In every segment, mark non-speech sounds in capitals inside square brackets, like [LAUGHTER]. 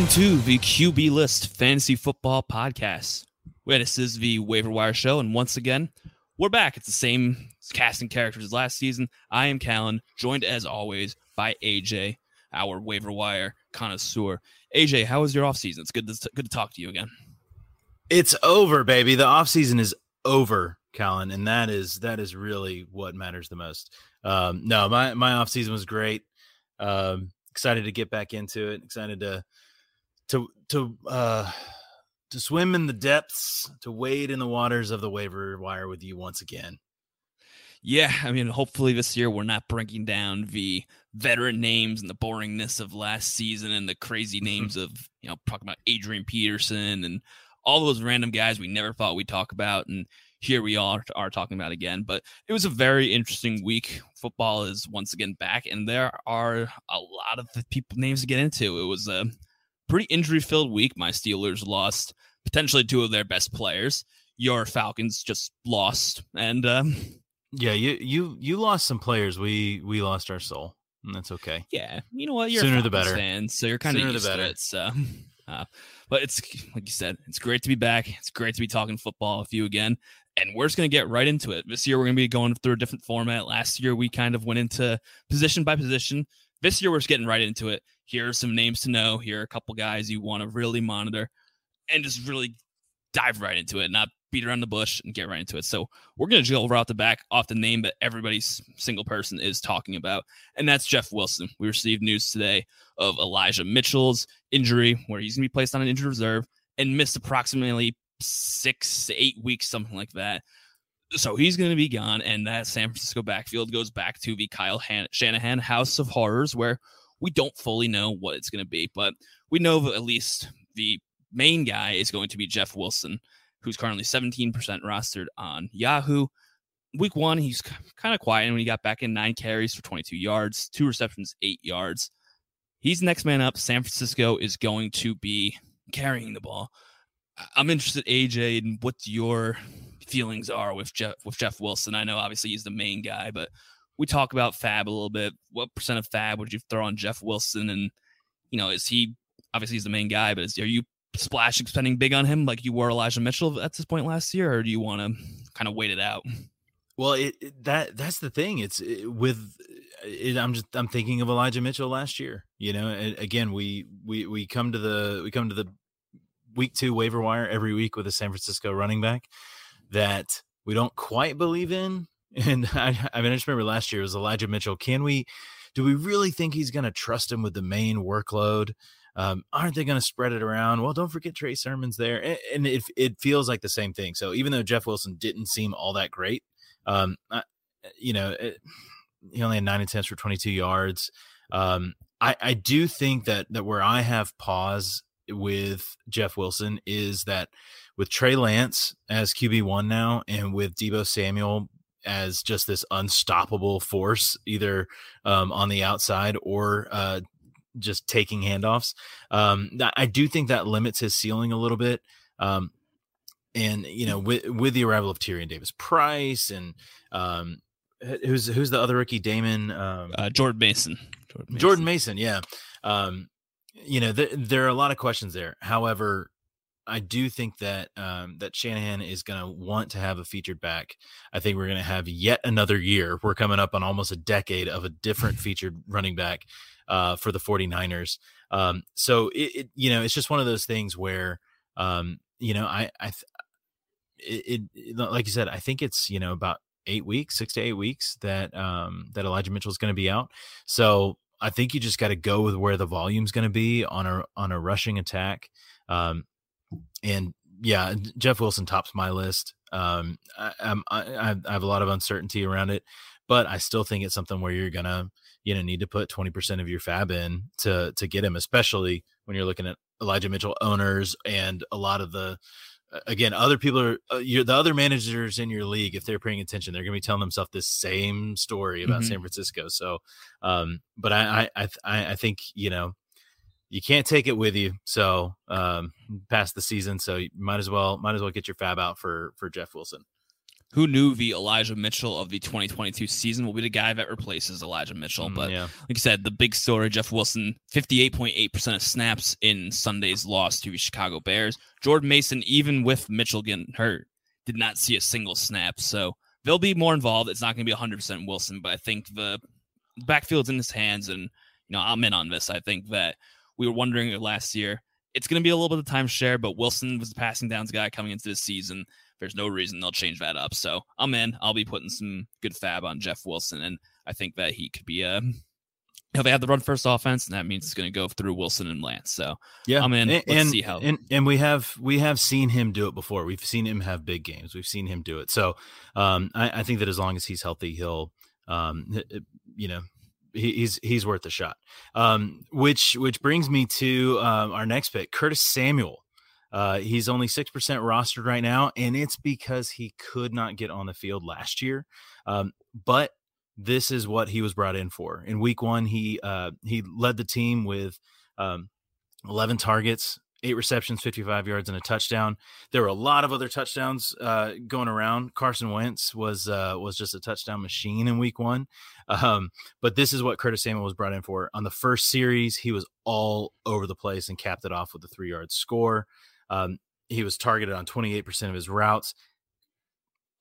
Welcome to the QB List Fantasy Football Podcast. This is the waiver wire show, and once again, we're back. It's the same casting characters as last season. I am Callan, joined as always by AJ, our waiver wire connoisseur. AJ, how was your off season? It's good to good to talk to you again. It's over, baby. The off season is over, Callan, and that is that is really what matters the most. Um, no, my my off season was great. Um, excited to get back into it. Excited to to to uh to swim in the depths, to wade in the waters of the waiver wire with you once again. Yeah, I mean, hopefully this year we're not breaking down the veteran names and the boringness of last season and the crazy mm-hmm. names of, you know, talking about Adrian Peterson and all those random guys we never thought we'd talk about. And here we are, are talking about again. But it was a very interesting week. Football is once again back, and there are a lot of people names to get into. It was a pretty injury filled week. My Steelers lost potentially two of their best players. Your Falcons just lost, and um, yeah, you you you lost some players. We we lost our soul, and that's okay. Yeah, you know what? You're sooner the better, fan, so you're kind of used to it. So, [LAUGHS] uh, but it's like you said, it's great to be back. It's great to be talking football with you again. And we're just going to get right into it. This year, we're going to be going through a different format. Last year, we kind of went into position by position. This year, we're just getting right into it. Here are some names to know. Here are a couple guys you want to really monitor and just really dive right into it, not beat around the bush and get right into it. So we're going to go right off the back off the name that everybody's single person is talking about, and that's Jeff Wilson. We received news today of Elijah Mitchell's injury, where he's going to be placed on an injured reserve and missed approximately six to eight weeks, something like that. So he's going to be gone, and that San Francisco backfield goes back to the Kyle Han- Shanahan House of Horrors, where we don't fully know what it's going to be, but we know that at least the main guy is going to be Jeff Wilson, who's currently 17% rostered on Yahoo. Week one, he's kind of quiet And when he got back in nine carries for 22 yards, two receptions, eight yards. He's next man up. San Francisco is going to be carrying the ball. I'm interested, AJ, in what your feelings are with Jeff with Jeff Wilson. I know obviously he's the main guy, but we talk about Fab a little bit. What percent of Fab would you throw on Jeff Wilson? And you know, is he obviously he's the main guy, but is, are you splashing spending big on him like you were Elijah Mitchell at this point last year, or do you want to kind of wait it out? Well, it, it, that that's the thing. It's it, with it, I'm just I'm thinking of Elijah Mitchell last year. You know, and again we we we come to the we come to the week two waiver wire every week with a San Francisco running back that we don't quite believe in. And [LAUGHS] I, I mean, I just remember last year was Elijah Mitchell. Can we, do we really think he's going to trust him with the main workload? Um, aren't they going to spread it around? Well, don't forget Trey Sermon's there. And, and it, it feels like the same thing. So even though Jeff Wilson didn't seem all that great, um, I, you know, it, he only had nine attempts for 22 yards. Um, I, I do think that that where I have pause with Jeff Wilson is that with Trey Lance as QB1 now and with Deebo Samuel as just this unstoppable force, either um, on the outside or uh, just taking handoffs, um, I do think that limits his ceiling a little bit. Um, and you know, with with the arrival of Tyrion Davis Price and um, who's who's the other rookie, Damon um, uh, Jordan Mason. Jordan Mason. Jordan Mason, yeah. Um, you know, th- there are a lot of questions there. However, I do think that um, that Shanahan is going to want to have a featured back. I think we're going to have yet another year. We're coming up on almost a decade of a different [LAUGHS] featured running back uh, for the 49ers. Um, so it, it, you know, it's just one of those things where, um, you know, I, I, it, it, like you said, I think it's, you know, about eight weeks, six to eight weeks that, um, that Elijah Mitchell is going to be out. So I think you just got to go with where the volume's going to be on a on a rushing attack. Um, and yeah, Jeff Wilson tops my list. Um, I, I, I have a lot of uncertainty around it, but I still think it's something where you're gonna you know need to put 20% of your fab in to to get him, especially when you're looking at Elijah Mitchell owners and a lot of the again, other people are uh, the other managers in your league. If they're paying attention, they're going to be telling themselves this same story about mm-hmm. San Francisco. So, um, but I, I, I, I think you know you can't take it with you. So, um, past the season, so you might as well might as well get your fab out for for Jeff Wilson. who knew the Elijah Mitchell of the 2022 season will be the guy that replaces Elijah Mitchell. Mm, but yeah. like I said, the big story Jeff Wilson, 58.8% of snaps in Sunday's loss to the Chicago Bears. Jordan Mason, even with Mitchell getting hurt, did not see a single snap. So they'll be more involved. It's not going to be 100% Wilson, but I think the backfield's in his hands. And, you know, I'm in on this. I think that we were wondering last year. It's going to be a little bit of timeshare, but Wilson was the passing downs guy coming into this season there's no reason they'll change that up. So I'm in. I'll be putting some good fab on Jeff Wilson, and I think that he could be a. Um, you know, they have the run first offense, and that means it's going to go through Wilson and Lance. So yeah, I'm in. And, Let's and, see how. And, and we have we have seen him do it before. We've seen him have big games. We've seen him do it. So um, I, I think that as long as he's healthy, he'll um, you know he's he's worth a shot. Um, which which brings me to um, our next pick, Curtis Samuel. Uh, he's only 6% rostered right now, and it's because he could not get on the field last year. Um, but this is what he was brought in for. In week one, he uh, he led the team with um, 11 targets, eight receptions, 55 yards, and a touchdown. There were a lot of other touchdowns uh, going around. Carson Wentz was uh, was just a touchdown machine in week one. Um, but this is what Curtis Samuel was brought in for. On the first series, he was all over the place and capped it off with a three yard score. Um, he was targeted on 28% of his routes.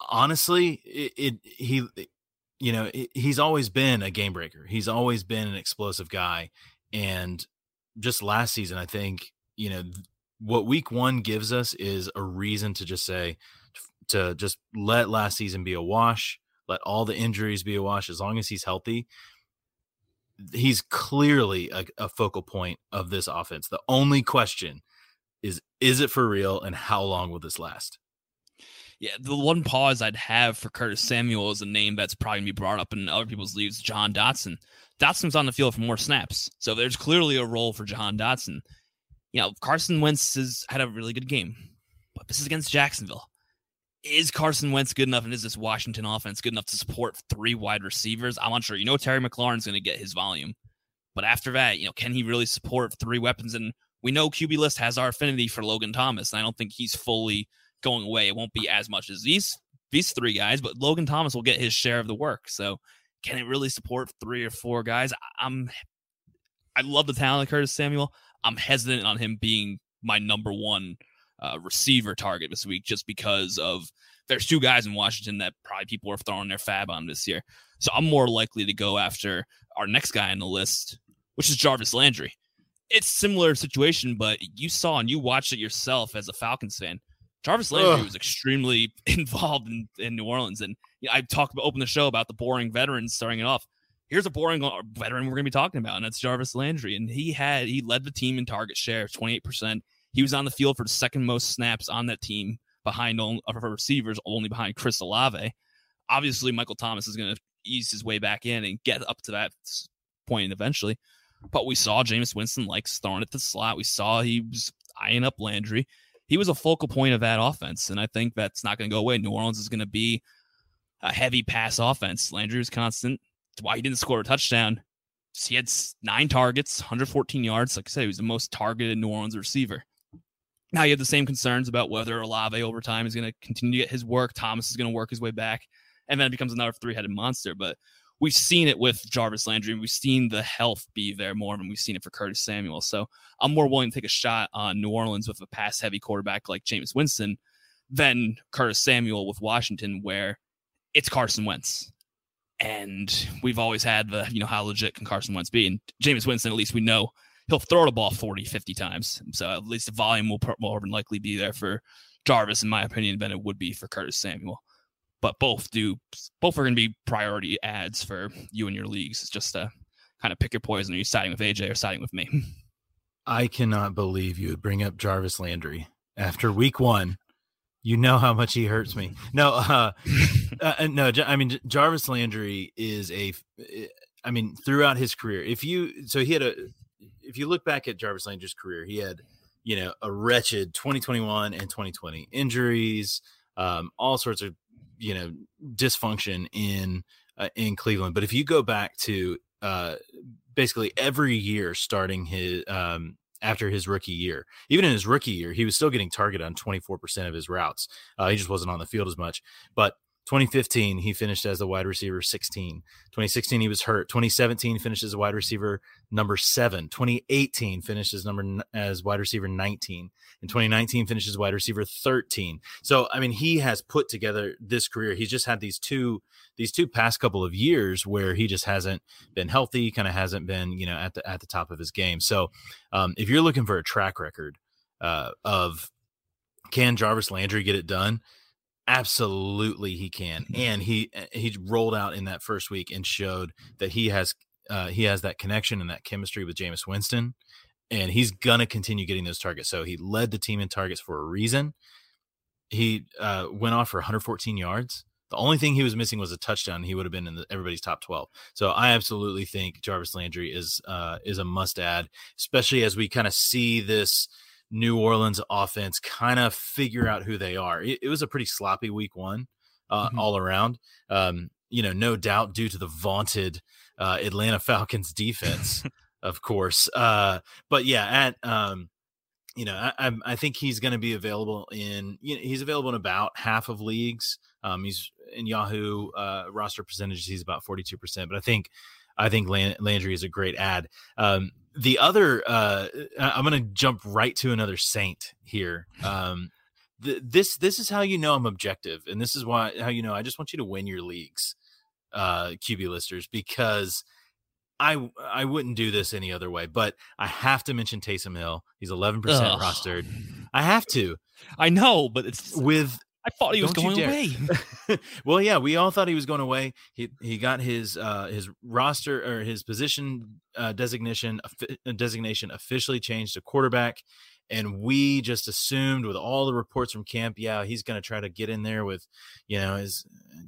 Honestly, it, it he you know, it, he's always been a game breaker. He's always been an explosive guy and just last season I think, you know, what week 1 gives us is a reason to just say to just let last season be a wash, let all the injuries be a wash as long as he's healthy he's clearly a, a, focal point of this offense. The only question is is it for real and how long will this last? Yeah, the one pause I'd have for Curtis Samuel is a name that's probably gonna be brought up in other people's leagues, Jahan Dotson. Dotson's on the field for more snaps. So there's clearly a role for Jahan Dotson. You know, Carson Wentz has had a really good game, but this is against Jacksonville. Is Carson Wentz good enough and is this Washington offense good enough to support three wide receivers? I'm not sure. You know, Terry McLaurin's going to get his volume. But after that, you know, can he really support three weapons? And we know QB list has our affinity for Logan Thomas, and I don't think he's fully going away. It won't be as much as these these three guys, but Logan Thomas will get his share of the work. So can it really support three or four guys? I'm I love the talent of Curtis Samuel. I'm hesitant on him being my number one uh, receiver target this week just because of there's two guys in Washington that probably people are throwing their fab on this year. So I'm more likely to go after our next guy on the list, which is Jarvis Landry it's similar situation, but you saw and you watched it yourself as a Falcons fan. Jarvis Landry Ugh. was extremely [LAUGHS] involved in, in New Orleans, and you know, I talked about open the show about the boring veterans starting it off. Here's a boring uh, veteran we're going to be talking about, and that's Jarvis Landry. And he had he led the team in target share, 28 percent. He was on the field for the second most snaps on that team, behind of our receivers, only behind Chris Olave. Obviously, Michael Thomas is going to ease his way back in and get up to that point eventually. But we saw Jameis Winston likes throwing at the slot. We saw he was eyeing up Landry. He was a focal point of that offense, and I think that's not going to go away. New Orleans is going to be a heavy pass offense. Landry was constant. That's why he didn't score a touchdown. He had nine targets, 114 yards. Like I said, he was the most targeted New Orleans receiver. Now you have the same concerns about whether Olave over time is going to continue to get his work. Thomas is going to work his way back, and then it becomes another three-headed monster. But we've seen it with Jarvis Landry. We've seen the health be there more than we've seen it for Curtis Samuel. So I'm more willing to take a shot on New Orleans with a pass heavy quarterback like Jameis Winston than Curtis Samuel with Washington, where it's Carson Wentz. And we've always had the, you know, how legit can Carson Wentz be? And Jameis Winston, at least we know he'll throw the ball 40, 50 times. So at least the volume will more than likely be there for Jarvis, in my opinion, than it would be for Curtis Samuel but both do both are going to be priority adds for you and your leagues. It's just to kind of pick your poison. Are you siding with AJ or siding with me? I cannot believe you would bring up Jarvis Landry after week one. You know how much he hurts me. No, [LAUGHS] uh, uh, no. I mean, Jarvis Landry is a. Eh, mean, throughout his career, if you so he had a. If you look back at Jarvis Landry's career, he had, you know, a wretched 2021 and 2020 injuries, um, all sorts of you know dysfunction in uh, in Cleveland. But if you go back to uh, basically every year starting his um, after his rookie year, even in his rookie year, he was still getting targeted on 24% of his routes. Uh, he just wasn't on the field as much. But 2015, he finished as a wide receiver 16. 2016, he was hurt. 2017, finished as a wide receiver number seven. 2018, finished as number as wide receiver 19. In 2019, finishes wide receiver 13. So, I mean, he has put together this career. He's just had these two these two past couple of years where he just hasn't been healthy, kind of hasn't been, you know, at the at the top of his game. So, um, if you're looking for a track record uh, of can Jarvis Landry get it done? Absolutely, he can, mm-hmm. and he eh, he rolled out in that first week and showed that he has uh, he has that connection and that chemistry with Jameis Winston, and he's gonna continue getting those targets. So he led the team in targets for a reason. He uh, went off for 114 yards. The only thing he was missing was a touchdown. He would have been in the, everybody's top 12. So I absolutely think Jarvis Landry is uh, is a must add, especially as we kind of see this New Orleans offense kind of figure out who they are. It, it was a pretty sloppy week one uh, mm-hmm. all around. Um, you know, no doubt due to the vaunted uh, Atlanta Falcons defense, [LAUGHS] of course. Uh, but yeah, at um, you know, I, I think he's going to be available in. You know, he's available in about half of leagues. Um, he's in Yahoo uh, roster percentages. He's about forty two percent, but I think I think Landry is a great add. Um, the other, uh, I'm going to jump right to another Saint here. Um, th- this this is how you know I'm objective, and this is why how you know I just want you to win your leagues, uh, QB listers, because I I wouldn't do this any other way. But I have to mention Taysom Hill. He's 11 percent rostered. I have to. I know, but it's with I thought he was going away. [LAUGHS] well, yeah, we all thought he was going away. He he got his uh his roster or his position uh, designation uh, designation officially changed to quarterback, and we just assumed with all the reports from camp, yeah, he's going to try to get in there with, you know, is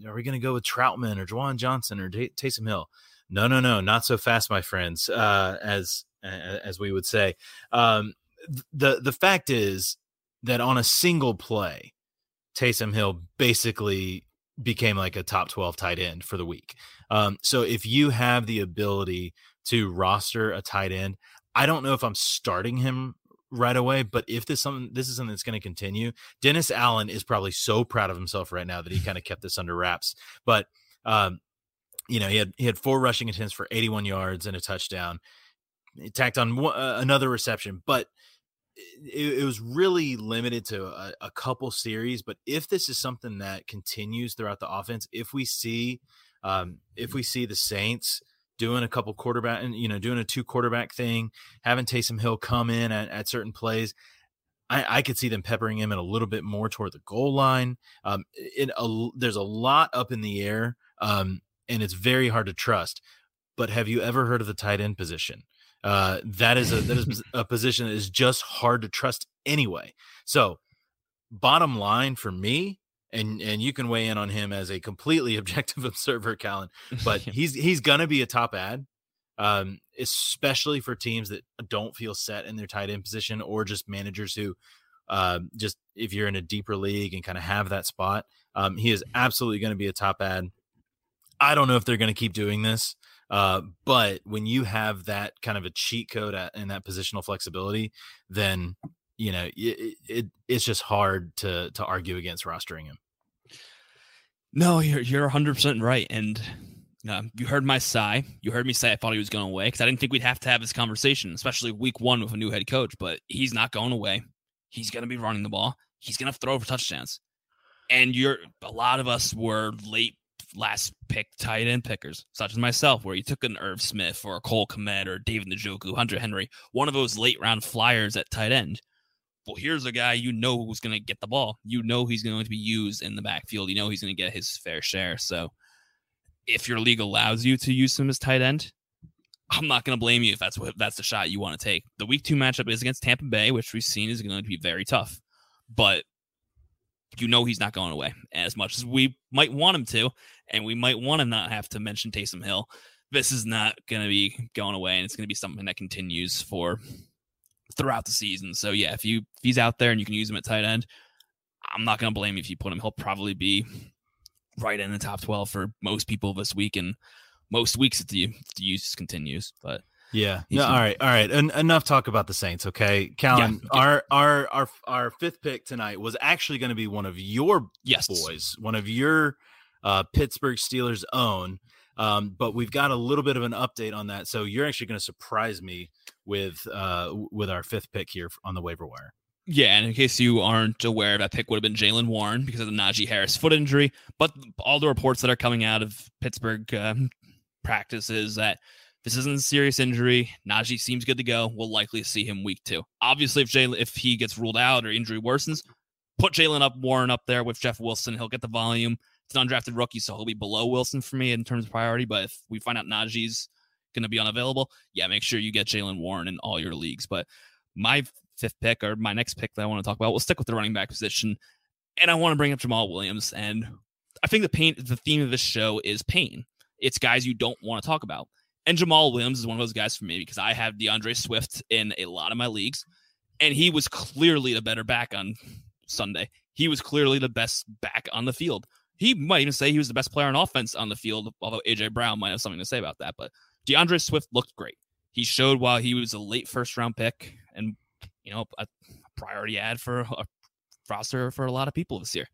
are we going to go with Troutman or Juwan Johnson or T- Taysom Hill? No, no, no, not so fast, my friends. Uh, as as we would say, um, the the fact is that on a single play Taysom Hill basically became like a top 12 tight end for the week. Um, so if you have the ability to roster a tight end, I don't know if I'm starting him right away, but if this something this is something that's going to continue, Dennis Allen is probably so proud of himself right now that he kind of kept this under wraps. But um, you know, he had he had four rushing attempts for 81 yards and a touchdown. He tacked on one, uh, another reception, but it, it was really limited to a, a, couple series. But if this is something that continues throughout the offense, if we see, um, if we see the Saints doing a couple quarterback and you know doing a two quarterback thing, having Taysom Hill come in at, at certain plays. I, I, could see them peppering him in a little bit more toward the goal line. Um, it, a, there's a lot up in the air, um, and it's very hard to trust. But have you ever heard of the tight end position? Uh, that is a that is [LAUGHS] a position that is just hard to trust anyway. So, bottom line for me, and and you can weigh in on him as a completely [LAUGHS] objective observer, Callan, but [LAUGHS] he's he's gonna be a top add, um, especially for teams that don't feel set in their tight end position or just managers who, uh, just if you're in a deeper league and kind of have that spot, um, he is absolutely going to be a top add. I don't know if they're going to keep doing this. Uh, but when you have that kind of a cheat code at, and that positional flexibility, then you know it, it, it's just hard to to argue against rostering him. No, you're you're 100 percent right, and uh, you heard my sigh. You heard me say I thought he was going away because I didn't think we'd have to have this conversation, especially week one with a new head coach. But he's not going away. He's going to be running the ball. He's going to throw for touchdowns. And you're a lot of us were late last pick tight end pickers, such as myself, where you took an Irv Smith or a Cole Kmet or David Njoku, Hunter Henry, one of those late round flyers at tight end. Well, here's a guy you know who's going to get the ball. You know he's going to be used in the backfield. You know he's going to get his fair share. So if your league allows you to use him as tight end, I'm not going to blame you if that's what that's the shot you want to take. The week two matchup is against Tampa Bay, which we've seen is going to be very tough. But you know he's not going away as much as we might want him to, and we might want to not have to mention Taysom Hill. This is not going to be going away, and it's going to be something that continues for throughout the season. So yeah, if you if he's out there and you can use him at tight end, I'm not going to blame you if you put him. He'll probably be right in the top 12 for most people this week, and most weeks if the, the use continues. But yeah. No, all right. All right. En- enough talk about the Saints. Okay. Callan, yeah, our, our, our, our fifth pick tonight was actually going to be one of your yes. boys, one of your, uh, Pittsburgh Steelers own. Um, but we've got a little bit of an update on that. So you're actually going to surprise me with uh, with our fifth pick here on the waiver wire. Yeah, and in case you aren't aware, that pick would have been Jaylen Warren because of the Najee Harris foot injury. But all the reports that are coming out of Pittsburgh um, practices that this isn't a serious injury. Najee seems good to go. We'll likely see him week two. Obviously, if Jaylen if he gets ruled out or injury worsens, put Jaylen up Warren up there with Jeff Wilson. He'll get the volume. It's an undrafted rookie, so he'll be below Wilson for me in terms of priority. But if we find out Najee's going to be unavailable, yeah, make sure you get Jaylen Warren in all your leagues. But my fifth pick or my next pick that I want to talk about, we'll stick with the running back position, and I want to bring up Jamaal Williams. And I think the pain, the theme of this show is pain. It's guys you don't want to talk about. And Jamaal Williams is one of those guys for me because I have D'Andre Swift in a lot of my leagues, and he was clearly the better back on Sunday. He was clearly the best back on the field. He might even say he was the best player on offense on the field, although AJ Brown might have something to say about that. But D'Andre Swift looked great. He showed while he was a late first round pick and you know a priority add for a roster for a lot of people this year.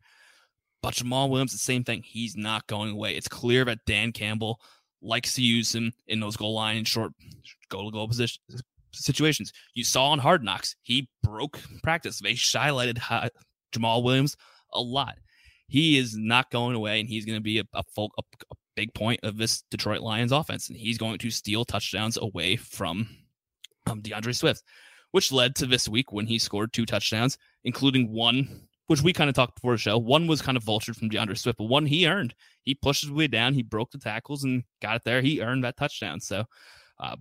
But Jamaal Williams, the same thing. He's not going away. It's clear that Dan Campbell likes to use him in those goal line and short goal to goal position situations. You saw on Hard Knocks, he broke practice. They highlighted Jamaal Williams a lot. He is not going away, and he's going to be a, a, full, a, a big point of this Detroit Lions offense. And he's going to steal touchdowns away from um, D'Andre Swift, which led to this week when he scored two touchdowns, including one which we kind of talked before the show. One was kind of vultured from D'Andre Swift, but one he earned. He pushed his way down, he broke the tackles and got it there. He earned that touchdown. So, uh,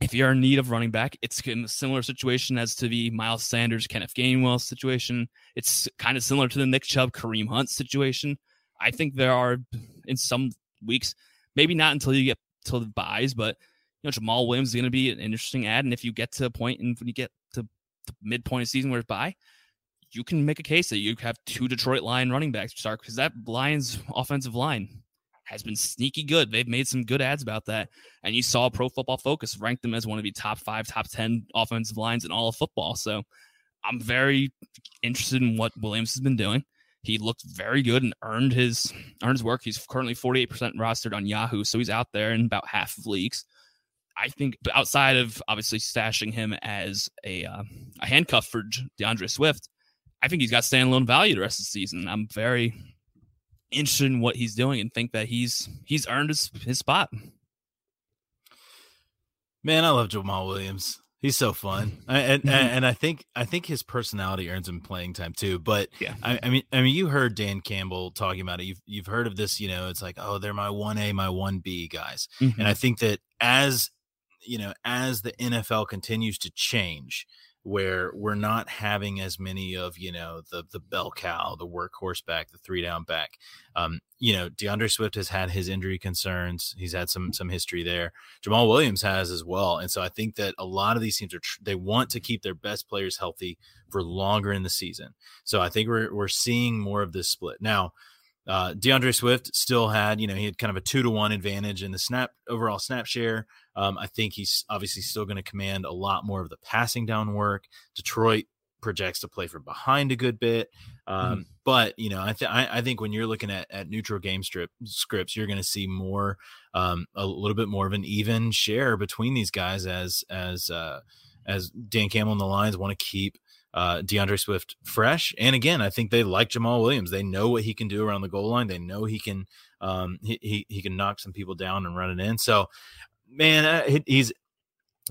if you're in need of running back, it's in a similar situation as to the Miles Sanders, Kenneth Gainwell situation. It's kind of similar to the Nick Chubb, Kareem Hunt situation. I think there are in some weeks, maybe not until you get to the byes, but you know Jamaal Williams is going to be an interesting add. And if you get to a point and when you get to the midpoint of season where it's bye, you can make a case that you have two Detroit Lion running backs start because that Lions offensive line has been sneaky good. They've made some good ads about that. And you saw Pro Football Focus rank them as one of the top five, top 10 offensive lines in all of football. So I'm very interested in what Williams has been doing. He looked very good and earned his earned his work. He's currently 48% rostered on Yahoo, so he's out there in about half of leagues. I think outside of obviously stashing him as a uh, a handcuff for D'Andre Swift, I think he's got standalone value the rest of the season. I'm very interested in what he's doing and think that he's he's earned his, his spot. Man, I love Jamaal Williams. He's so fun, I, and mm-hmm. and I think I think his personality earns him playing time too. But yeah, I, I, mean, I mean, you heard Dan Campbell talking about it. You've you've heard of this. You know, it's like, oh, they're my one A, my one B guys, mm-hmm. and I think that as you know, as the NFL continues to change, where we're not having as many of you know the the bell cow, the workhorse back, the three down back. Um, you know, D'Andre Swift has had his injury concerns. He's had some some history there. Jamaal Williams has as well, and so I think that a lot of these teams are tr- they want to keep their best players healthy for longer in the season. So I think we're we're seeing more of this split now. Uh, D'Andre Swift still had, you know, he had kind of a two to one advantage in the snap overall snap share. Um, I think he's obviously still going to command a lot more of the passing down work. Detroit projects to play from behind a good bit. Um, mm. But you know, I, th- I, I think when you're looking at, at neutral game strip scripts, you're going to see more, um, a little bit more of an even share between these guys as as uh, as Dan Campbell and the Lions want to keep uh, D'Andre Swift fresh. And again, I think they like Jamaal Williams. They know what he can do around the goal line. They know he can um, he, he, he can knock some people down and run it in. So, man, uh, he's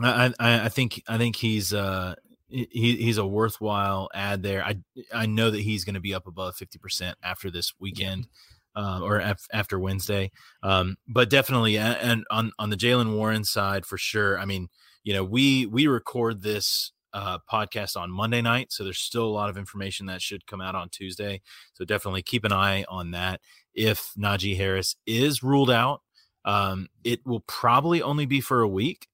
I, I, I think I think he's uh he, he's a worthwhile add there. I I know that he's going to be up above fifty percent after this weekend. Uh, or af- after Wednesday, um, but definitely, and on on the Jaylen Warren side for sure. I mean, you know, we we record this uh, podcast on Monday night. So there's still a lot of information that should come out on Tuesday. So definitely keep an eye on that. If Najee Harris is ruled out, um, it will probably only be for a week.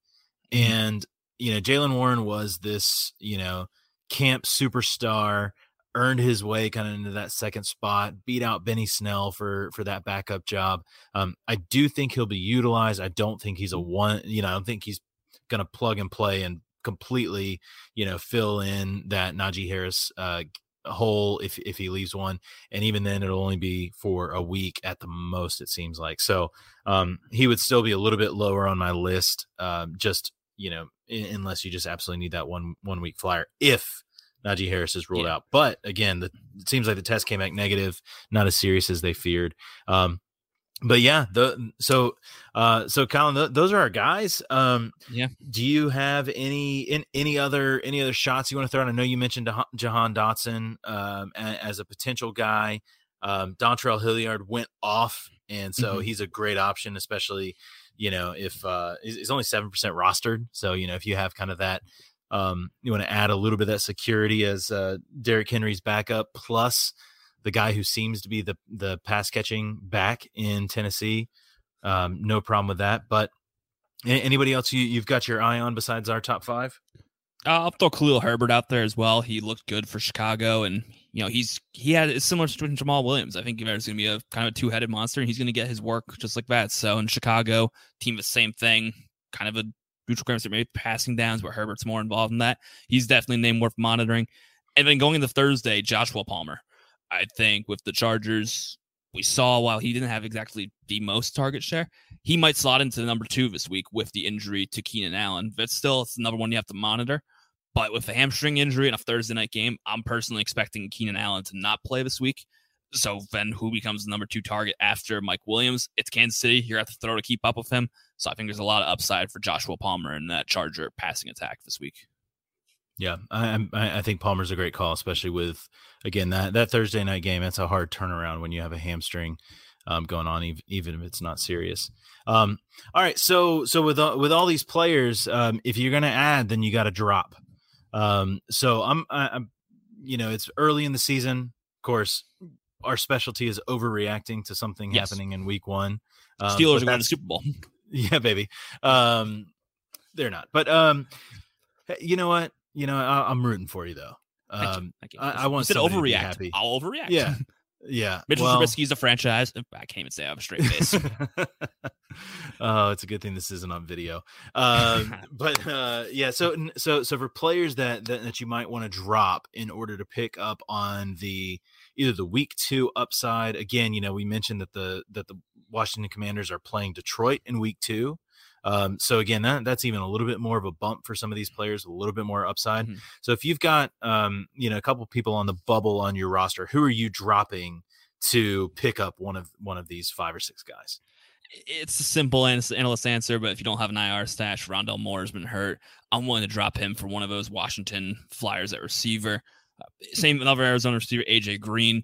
Mm-hmm. And, you know, Jaylen Warren was this, you know, camp superstar, earned his way kind of into that second spot, beat out Benny Snell for for that backup job. Um, I do think he'll be utilized. I don't think he's a one, you know, I don't think he's going to plug and play and completely, you know, fill in that Najee Harris uh, hole if if he leaves one, and even then it'll only be for a week at the most. It seems like so. Um, he would still be a little bit lower on my list. Um, just you know, in, unless you just absolutely need that one one week flyer. If Najee Harris is ruled yeah. out, but again, the, it seems like the test came back negative, not as serious as they feared. Um, but yeah, the so uh so Callan, those are our guys. Um yeah. Do you have any in any other any other shots you want to throw out? I know you mentioned Jahan Dotson um as, as a potential guy. Um Dontrell Hilliard went off and so mm-hmm. he's a great option especially you know if uh he's only 7% rostered so you know if you have kind of that um you want to add a little bit of that security as uh Derrick Henry's backup plus the guy who seems to be the the pass catching back in Tennessee. Um, no problem with that. But anybody else you, you've got your eye on besides our top five? Uh, I'll throw Khalil Herbert out there as well. He looked good for Chicago, and you know he's he had a similar situation to Jamaal Williams. I think there's going to be a kind of a two headed monster, and he's going to get his work just like that. So in Chicago, team the same thing, kind of a neutral ground, maybe passing downs, but Herbert's more involved in that. He's definitely a name worth monitoring. And then going into Thursday, Joshua Palmer. I think with the Chargers, we saw while he didn't have exactly the most target share, he might slot into the number two this week with the injury to Keenan Allen. But still, it's another one you have to monitor. But with a hamstring injury and a Thursday night game, I'm personally expecting Keenan Allen to not play this week. So then who becomes the number two target after Mike Williams? It's Kansas City. You're have to throw to keep up with him. So I think there's a lot of upside for Joshua Palmer in that Charger passing attack this week. Yeah, I, I think Palmer's a great call, especially with again that that Thursday night game. That's a hard turnaround when you have a hamstring um, going on, even, even if it's not serious. Um, all right, so so with uh, with all these players, um, if you're going to add, then you got to drop. Um, so I'm, I, I'm, you know, it's early in the season. Of course, our specialty is overreacting to something yes. happening in Week One. Um, Steelers are going to the Super Bowl. [LAUGHS] Yeah, baby. Um, they're not, but um, you know what? You know, I, am rooting for you though. Um, Thank you. Thank you. I, I, want to overreact. I'll overreact. Yeah, [LAUGHS] yeah. Mitchell well, Trubisky's a franchise. I can't even say I have a straight face. [LAUGHS] oh, it's a good thing this isn't on video. Um, [LAUGHS] but uh, yeah, so so so for players that that, that you might want to drop in order to pick up on the either the week two upside. Again, you know, we mentioned that the that the Washington Commanders are playing Detroit in week two. Um, so again, that, that's even a little bit more of a bump for some of these players, a little bit more upside. Mm-hmm. So if you've got um, you know a couple people on the bubble on your roster, who are you dropping to pick up one of one of these five or six guys? It's a simple analyst answer, but if you don't have an IR stash, Rondale Moore has been hurt. I'm willing to drop him for one of those Washington Flyers at receiver. Uh, same another Arizona receiver, AJ Green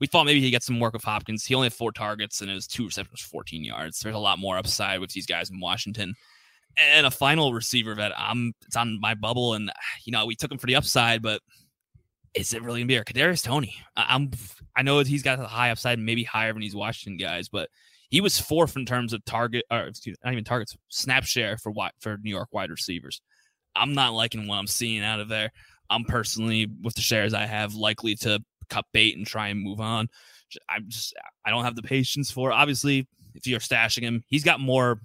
we thought maybe he'd get some work with Hopkins. He only had four targets and it was two receptions, 14 yards. There's a lot more upside with these guys in Washington. And a final receiver that I'm it's on my bubble, and you know, we took him for the upside, but is it really gonna be there? Kadarius Toney. I'm I know he's got a high upside, maybe higher than these Washington guys, but he was fourth in terms of target or excuse not even targets, snap share for for New York wide receivers. I'm not liking what I'm seeing out of there. I'm personally, with the shares I have, likely to cut bait and try and move on. I'm just I don't have the patience for. Obviously, if you're stashing him, he's got more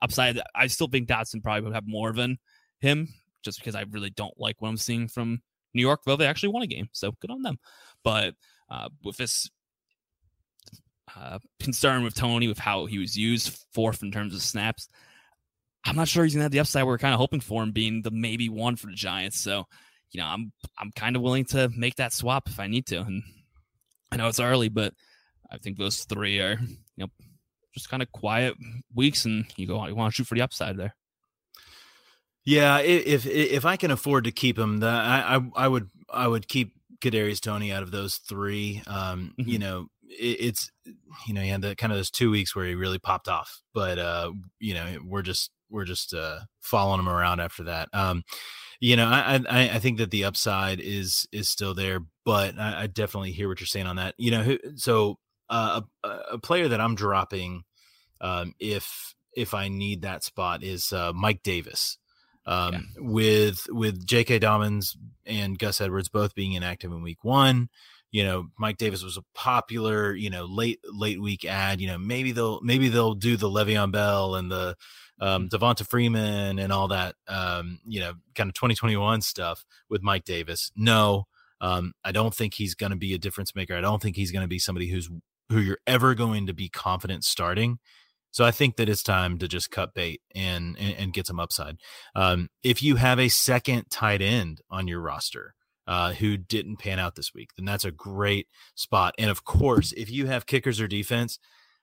upside. I still think Dotson probably would have more than him, just because I really don't like what I'm seeing from New York. Though they actually won a game, so good on them. But uh, with this uh, concern with Toney with how he was used, fourth in terms of snaps, I'm not sure he's gonna have the upside we're kind of hoping for him being the maybe one for the Giants. So you know, I'm I'm kind of willing to make that swap if I need to. And I know it's early, but I think those three are, you know, just kind of quiet weeks, and you go you want to shoot for the upside there. Yeah, if if I can afford to keep him, the I I, I would I would keep Kadarius Toney out of those three. Um, mm-hmm. you know, it, it's you know, he had the kind of those two weeks where he really popped off, but uh, you know, we're just we're just uh following him around after that. Um, you know, I, I, I think that the upside is is still there, but I, I definitely hear what you're saying on that. You know, so uh, a, a player that I'm dropping, um, if if I need that spot is uh, Mike Davis. Um, yeah. with with J.K. Dobbins and Gus Edwards both being inactive in Week One, you know Mike Davis was a popular you know late late week add. You know maybe they'll maybe they'll do the Le'Veon Bell and the um, Devonta Freeman and all that, um, you know, kind of 2021 stuff with Mike Davis. No, Um, I don't think he's going to be a difference maker. I don't think he's going to be somebody who's who you're ever going to be confident starting. So I think that it's time to just cut bait and and, and get some upside. Um, if you have a second tight end on your roster uh, who didn't pan out this week, then that's a great spot. And of course, if you have kickers or defense,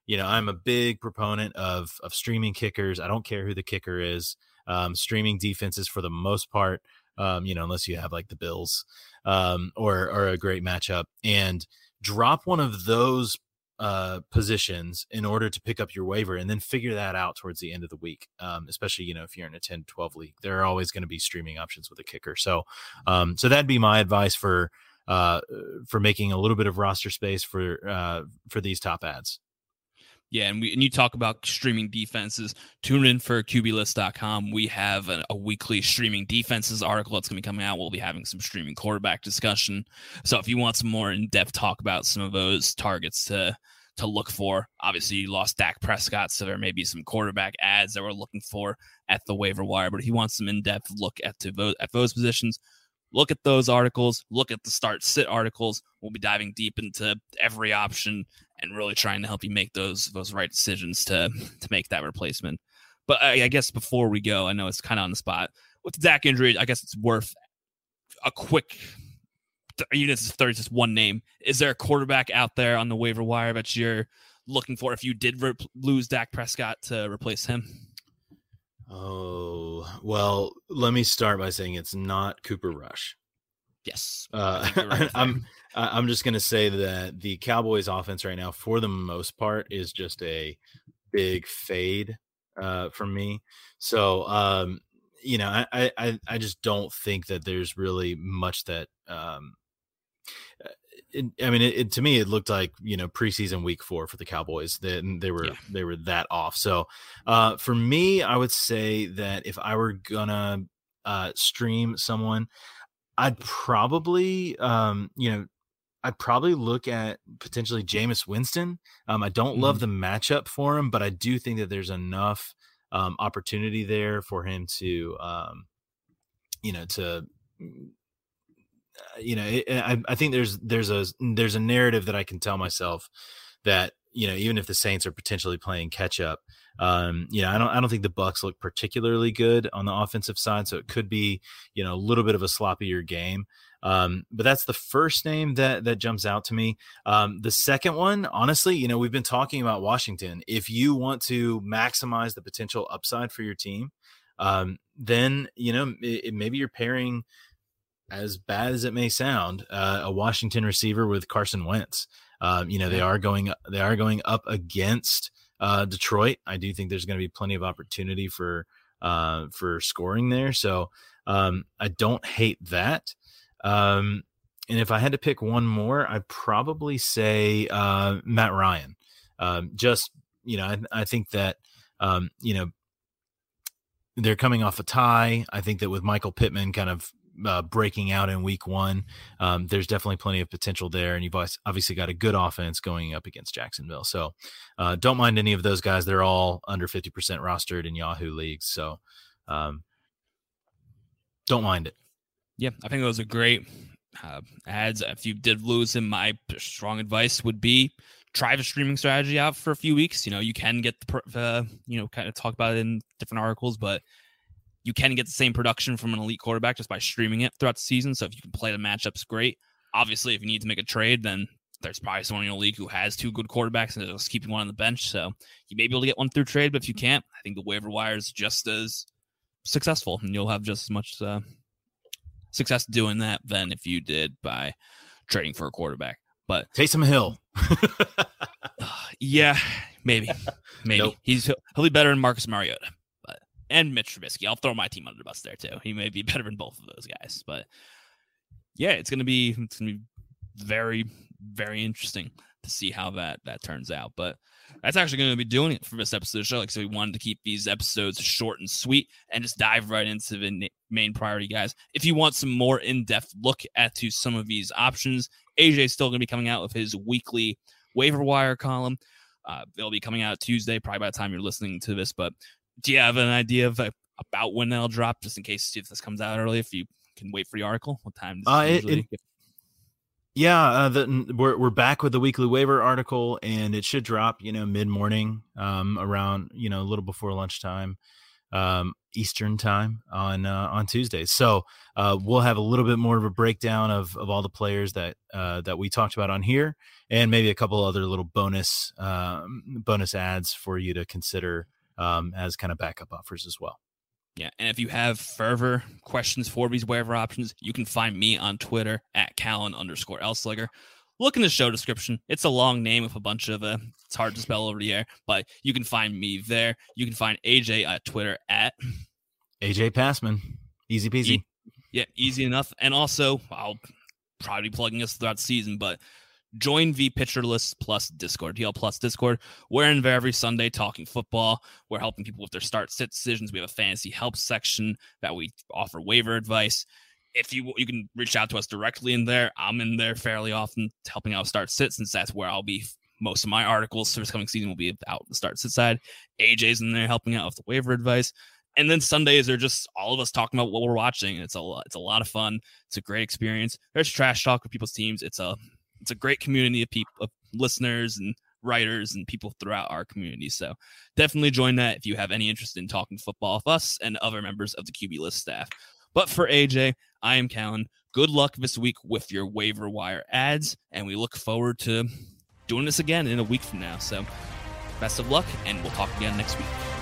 you know I'm a big proponent of of streaming kickers. I don't care who the kicker is. Um, streaming defenses for the most part, um, you know, unless you have like the Bills um, or or a great matchup, and drop one of those uh, positions in order to pick up your waiver and then figure that out towards the end of the week. Um, especially, you know, if you're in a 10, 12 league, there are always going to be streaming options with a kicker. So, um, so that'd be my advice for, uh, for making a little bit of roster space for, uh, for these top adds. Yeah, and we and you talk about streaming defenses. Tune in for QBList.com. We have a, a weekly streaming defenses article that's going to be coming out. We'll be having some streaming quarterback discussion. So if you want some more in depth talk about some of those targets to to look for, obviously you lost Dak Prescott, so there may be some quarterback adds that we're looking for at the waiver wire. But if you want some in depth look at to at those positions, look at those articles. Look at the start sit articles. We'll be diving deep into every option and really trying to help you make those those right decisions to to make that replacement. But I, I guess before we go, I know it's kind of on the spot with the Dak injury. I guess it's worth a quick. Even if there's just one name, is there a quarterback out there on the waiver wire that you're looking for if you did re- lose Dak Prescott to replace him? Oh well, let me start by saying it's not Cooper Rush. Yes, uh, [LAUGHS] right I'm I'm just gonna say that the Cowboys' offense right now, for the most part, is just a big fade uh, from me. So um, you know, I, I I just don't think that there's really much that um, uh, it, I mean, it, it, to me, it looked like you know preseason week four for the Cowboys. That they, they were yeah. they were that off. So uh, for me, I would say that if I were gonna uh, stream someone, I'd probably, um, you know, I'd probably look at potentially Jameis Winston. Um, I don't mm-hmm. love the matchup for him, but I do think that there's enough um, opportunity there for him to, um, you know, to, you know, it, I, I think there's there's a there's a narrative that I can tell myself that you know even if the Saints are potentially playing catch up, um, you know, I don't I don't think the Bucs look particularly good on the offensive side, so it could be you know a little bit of a sloppier game. Um, but that's the first name that that jumps out to me. Um, the second one, honestly, you know, we've been talking about Washington. If you want to maximize the potential upside for your team, um, then you know it, maybe you're pairing, as bad as it may sound, uh, a Washington receiver with Carson Wentz. Um, you know, they are going they are going up against uh, Detroit. I do think there's going to be plenty of opportunity for uh, for scoring there. So um, I don't hate that. Um, and if I had to pick one more, I'd probably say uh, Matt Ryan. Um, just you know, I, I think that um, you know they're coming off a tie. I think that with Michael Pittman kind of uh, breaking out in week one. Um, there's definitely plenty of potential there. And you've obviously got a good offense going up against Jacksonville. So uh, don't mind any of those guys. They're all under 50% rostered in Yahoo leagues. So um, don't mind it. Yeah, I think those are great uh, adds. If you did lose him, my strong advice would be try the streaming strategy out for a few weeks. You know, you can get the, uh, you know, kind of talk about it in different articles, but you can get the same production from an elite quarterback just by streaming it throughout the season. So if you can play the matchups, great. Obviously, if you need to make a trade, then there's probably someone in your league who has two good quarterbacks and just keeping one on the bench. So you may be able to get one through trade, but if you can't, I think the waiver wire is just as successful, and you'll have just as much uh, success doing that than if you did by trading for a quarterback. But Taysom Hill, [SIGHS] yeah, maybe, [LAUGHS] maybe nope. he's he'll be better than Marcus Mariota and Mitch Trubisky. I'll throw my team under the bus there too. He may be [LAUGHS] better than both of those guys, but yeah, it's gonna be it's gonna be very very interesting to see how that that turns out. But that's actually going to be doing it for this episode of the show. Like, so we wanted to keep these episodes short and sweet and just dive right into the main priority, guys. If you want some more in depth look at to some of these options, AJ is still going to be coming out with his weekly waiver wire column. Uh, they'll be coming out Tuesday, probably by the time you're listening to this. But do you have an idea of uh, about when they'll drop, just in case if this comes out early? If you can wait for the article, what time? Uh, it, it, Yeah, uh, the, we're we're back with the weekly waiver article, and it should drop, you know, mid morning, um, around you know a little before lunchtime, um, Eastern time on uh, on Tuesdays. So uh, we'll have a little bit more of a breakdown of of all the players that uh, that we talked about on here, and maybe a couple other little bonus um, bonus adds for you to consider um, as kind of backup offers as well. Yeah, and if you have further questions for these waiver options, you can find me on Twitter at Callan underscore Elsliger. Look in the show description. It's a long name with a bunch of uh, it's hard to spell over the air, but you can find me there. You can find AJ at Twitter at AJ Passman. Easy peasy. E- yeah, easy enough. And also, I'll probably be plugging us throughout the season, but join the Pitcher List Plus Discord, DL Plus Discord. We're in there every Sunday talking football. We're helping people with their start sit decisions. We have a fantasy help section that we offer waiver advice. If you you can reach out to us directly in there, I'm in there fairly often helping out start sit since that's where I'll be. Most of my articles for this coming season will be out the start sit side. AJ's in there helping out with the waiver advice and then Sundays are just all of us talking about what we're watching. It's a it's a lot of fun. It's a great experience. There's trash talk with people's teams. It's a it's a great community of people, of listeners and writers and people throughout our community. So definitely join that if you have any interest in talking football with us and other members of the QB list staff. But for AJ, I am Callan. Good luck this week with your waiver wire adds, and we look forward to doing this again in a week from now. So best of luck, and we'll talk again next week.